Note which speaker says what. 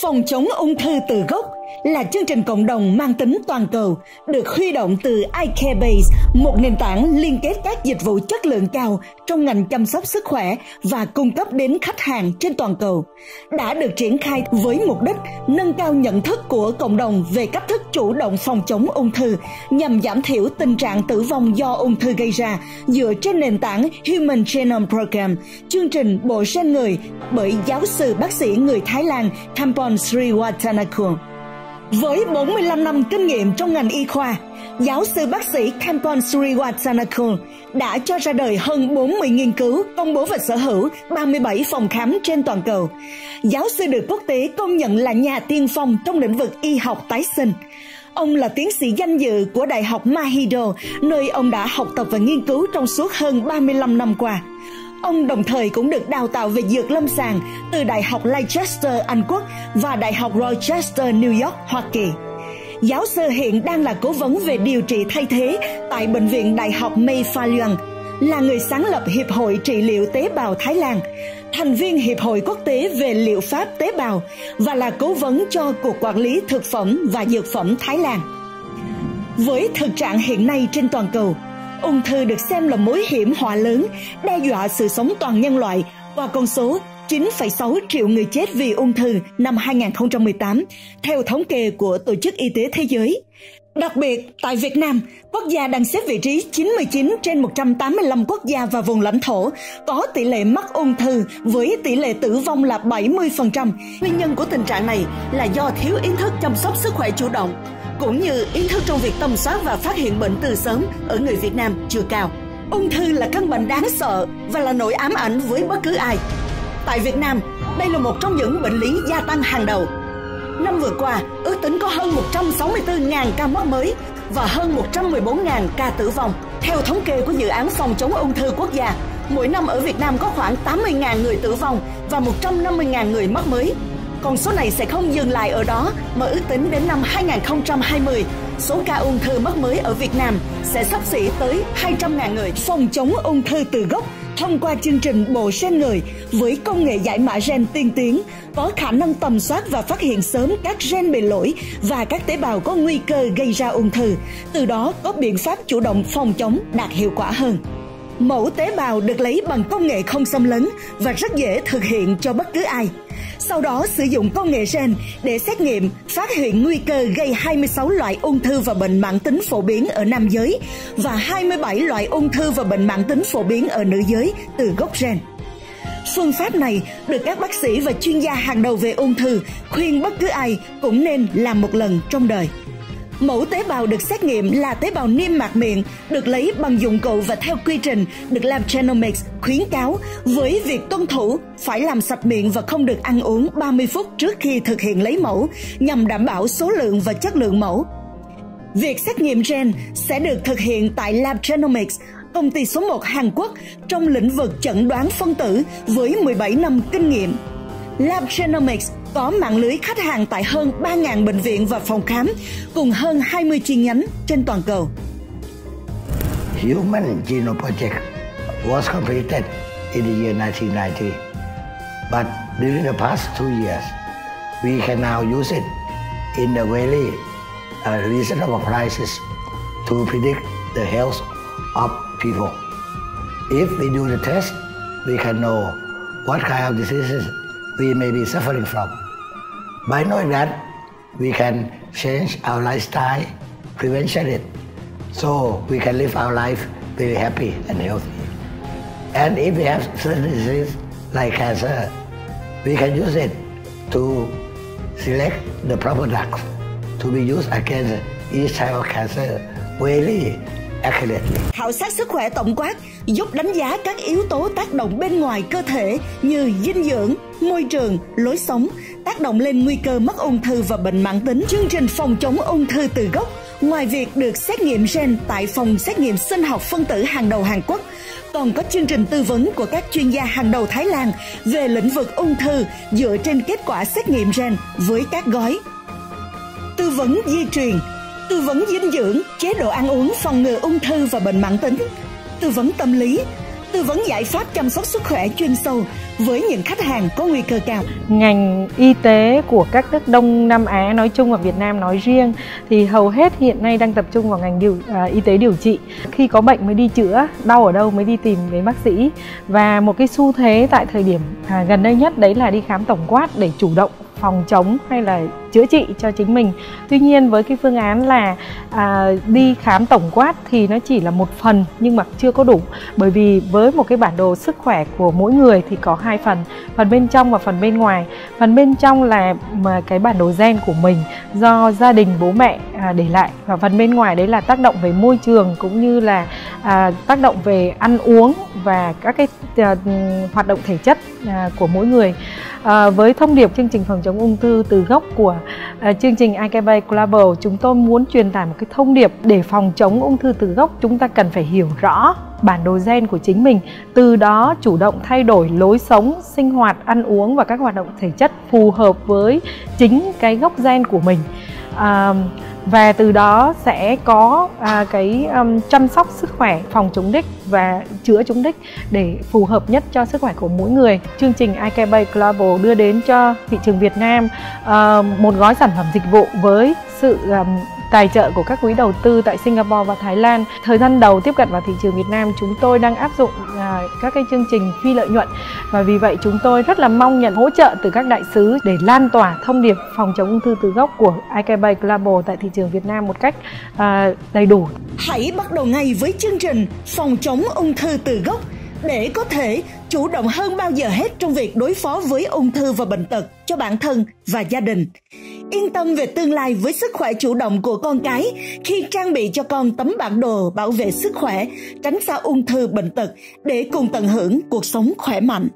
Speaker 1: Phòng chống ung thư từ gốc là chương trình cộng đồng mang tính toàn cầu được huy động từ iCarebase, một nền tảng liên kết các dịch vụ chất lượng cao trong ngành chăm sóc sức khỏe và cung cấp đến khách hàng trên toàn cầu. Đã được triển khai với mục đích nâng cao nhận thức của cộng đồng về cách thức chủ động phòng chống ung thư nhằm giảm thiểu tình trạng tử vong do ung thư gây ra dựa trên nền tảng Human Genome Program, chương trình bộ gen người bởi giáo sư bác sĩ người Thái Lan Kampon Sriwatanakul. Với 45 năm kinh nghiệm trong ngành y khoa, giáo sư bác sĩ Kampon Sriwatanakul đã cho ra đời hơn 40 nghiên cứu công bố và sở hữu 37 phòng khám trên toàn cầu. Giáo sư được quốc tế công nhận là nhà tiên phong trong lĩnh vực y học tái sinh. Ông là tiến sĩ danh dự của Đại học Mahidol, nơi ông đã học tập và nghiên cứu trong suốt hơn 35 năm qua. Ông đồng thời cũng được đào tạo về dược lâm sàng từ Đại học Leicester, Anh Quốc và Đại học Rochester, New York, Hoa Kỳ. Giáo sư hiện đang là cố vấn về điều trị thay thế tại Bệnh viện Đại học Mayfalian, là người sáng lập Hiệp hội Trị liệu tế bào Thái Lan, thành viên Hiệp hội Quốc tế về liệu pháp tế bào và là cố vấn cho Cục Quản lý Thực phẩm và Dược phẩm Thái Lan. Với thực trạng hiện nay trên toàn cầu, ung thư được xem là mối hiểm họa lớn đe dọa sự sống toàn nhân loại qua con số 9,6 triệu người chết vì ung thư năm 2018 theo thống kê của Tổ chức Y tế Thế giới. Đặc biệt, tại Việt Nam, quốc gia đang xếp vị trí 99 trên 185 quốc gia và vùng lãnh thổ có tỷ lệ mắc ung thư với tỷ lệ tử vong là 70%. Nguyên nhân của tình trạng này là do thiếu ý thức chăm sóc sức khỏe chủ động, cũng như ý thức trong việc tầm soát và phát hiện bệnh từ sớm ở người Việt Nam chưa cao. Ung thư là căn bệnh đáng sợ và là nỗi ám ảnh với bất cứ ai. Tại Việt Nam, đây là một trong những bệnh lý gia tăng hàng đầu. Năm vừa qua, ước tính có hơn 164.000 ca mắc mới và hơn 114.000 ca tử vong. Theo thống kê của dự án phòng chống ung thư quốc gia, mỗi năm ở Việt Nam có khoảng 80.000 người tử vong và 150.000 người mắc mới. Con số này sẽ không dừng lại ở đó mà ước tính đến năm 2020, số ca ung thư mắc mới ở Việt Nam sẽ sắp xỉ tới 200.000 người. Phòng chống ung thư từ gốc thông qua chương trình bộ gen người với công nghệ giải mã gen tiên tiến có khả năng tầm soát và phát hiện sớm các gen bị lỗi và các tế bào có nguy cơ gây ra ung thư, từ đó có biện pháp chủ động phòng chống đạt hiệu quả hơn. Mẫu tế bào được lấy bằng công nghệ không xâm lấn và rất dễ thực hiện cho bất cứ ai. Sau đó sử dụng công nghệ gen để xét nghiệm, phát hiện nguy cơ gây 26 loại ung thư và bệnh mãn tính phổ biến ở nam giới và 27 loại ung thư và bệnh mãn tính phổ biến ở nữ giới từ gốc gen. Phương pháp này được các bác sĩ và chuyên gia hàng đầu về ung thư khuyên bất cứ ai cũng nên làm một lần trong đời. Mẫu tế bào được xét nghiệm là tế bào niêm mạc miệng, được lấy bằng dụng cụ và theo quy trình được Lab Genomics khuyến cáo với việc tuân thủ phải làm sạch miệng và không được ăn uống 30 phút trước khi thực hiện lấy mẫu nhằm đảm bảo số lượng và chất lượng mẫu. Việc xét nghiệm gen sẽ được thực hiện tại Lab Genomics, công ty số 1 Hàn Quốc trong lĩnh vực chẩn đoán phân tử với 17 năm kinh nghiệm. Lab Genomics có mạng lưới khách hàng tại hơn 3.000 bệnh viện và phòng khám cùng hơn 20 chi nhánh trên toàn cầu.
Speaker 2: Human Genome Project was completed in the year 1990. But during the past two years, we can now use it in a very uh, reasonable prices to predict the health of people. If we do the test, we can know what kind of diseases we may be suffering from. By knowing that, we can change our lifestyle, prevention it, so we can live our life very happy and healthy. And if we have certain disease like cancer, we can use it to select the proper drugs to be used against each type of cancer very accurately.
Speaker 1: Khảo sát sức khỏe tổng quát giúp đánh giá các yếu tố tác động bên ngoài cơ thể như dinh dưỡng, môi trường, lối sống, tác động lên nguy cơ mắc ung thư và bệnh mãn tính. Chương trình phòng chống ung thư từ gốc ngoài việc được xét nghiệm gen tại phòng xét nghiệm sinh học phân tử hàng đầu Hàn Quốc, còn có chương trình tư vấn của các chuyên gia hàng đầu Thái Lan về lĩnh vực ung thư dựa trên kết quả xét nghiệm gen với các gói tư vấn di truyền, tư vấn dinh dưỡng, chế độ ăn uống phòng ngừa ung thư và bệnh mãn tính, tư vấn tâm lý, tư vấn giải pháp chăm sóc sức khỏe chuyên sâu với những khách hàng có nguy cơ cao.
Speaker 3: Ngành y tế của các nước Đông Nam Á nói chung và Việt Nam nói riêng thì hầu hết hiện nay đang tập trung vào ngành điều à, y tế điều trị. Khi có bệnh mới đi chữa, đau ở đâu mới đi tìm đến bác sĩ. Và một cái xu thế tại thời điểm à, gần đây nhất đấy là đi khám tổng quát để chủ động phòng chống hay là chữa trị cho chính mình. Tuy nhiên với cái phương án là à, đi khám tổng quát thì nó chỉ là một phần nhưng mà chưa có đủ. Bởi vì với một cái bản đồ sức khỏe của mỗi người thì có hai phần phần bên trong và phần bên ngoài. Phần bên trong là mà cái bản đồ gen của mình do gia đình bố mẹ à, để lại và phần bên ngoài đấy là tác động về môi trường cũng như là à, tác động về ăn uống và các cái à, hoạt động thể chất à, của mỗi người à, với thông điệp chương trình phòng chống ung thư từ gốc của à, chương trình IKB Global chúng tôi muốn truyền tải một cái thông điệp để phòng chống ung thư từ gốc. Chúng ta cần phải hiểu rõ bản đồ gen của chính mình từ đó chủ động thay đổi lối sống sinh hoạt ăn uống và các hoạt động thể chất phù hợp với chính cái gốc gen của mình. À, và từ đó sẽ có à, cái um, chăm sóc sức khỏe phòng chống đích và chữa chống đích để phù hợp nhất cho sức khỏe của mỗi người. Chương trình IKB Global đưa đến cho thị trường Việt Nam uh, một gói sản phẩm dịch vụ với sự um, tài trợ của các quỹ đầu tư tại Singapore và Thái Lan. Thời gian đầu tiếp cận vào thị trường Việt Nam, chúng tôi đang áp dụng các cái chương trình phi lợi nhuận và vì vậy chúng tôi rất là mong nhận hỗ trợ từ các đại sứ để lan tỏa thông điệp phòng chống ung thư từ gốc của IKB Global tại thị trường Việt Nam một cách à, đầy đủ.
Speaker 1: Hãy bắt đầu ngay với chương trình phòng chống ung thư từ gốc để có thể chủ động hơn bao giờ hết trong việc đối phó với ung thư và bệnh tật cho bản thân và gia đình. Yên tâm về tương lai với sức khỏe chủ động của con cái khi trang bị cho con tấm bản đồ bảo vệ sức khỏe, tránh xa ung thư bệnh tật để cùng tận hưởng cuộc sống khỏe mạnh.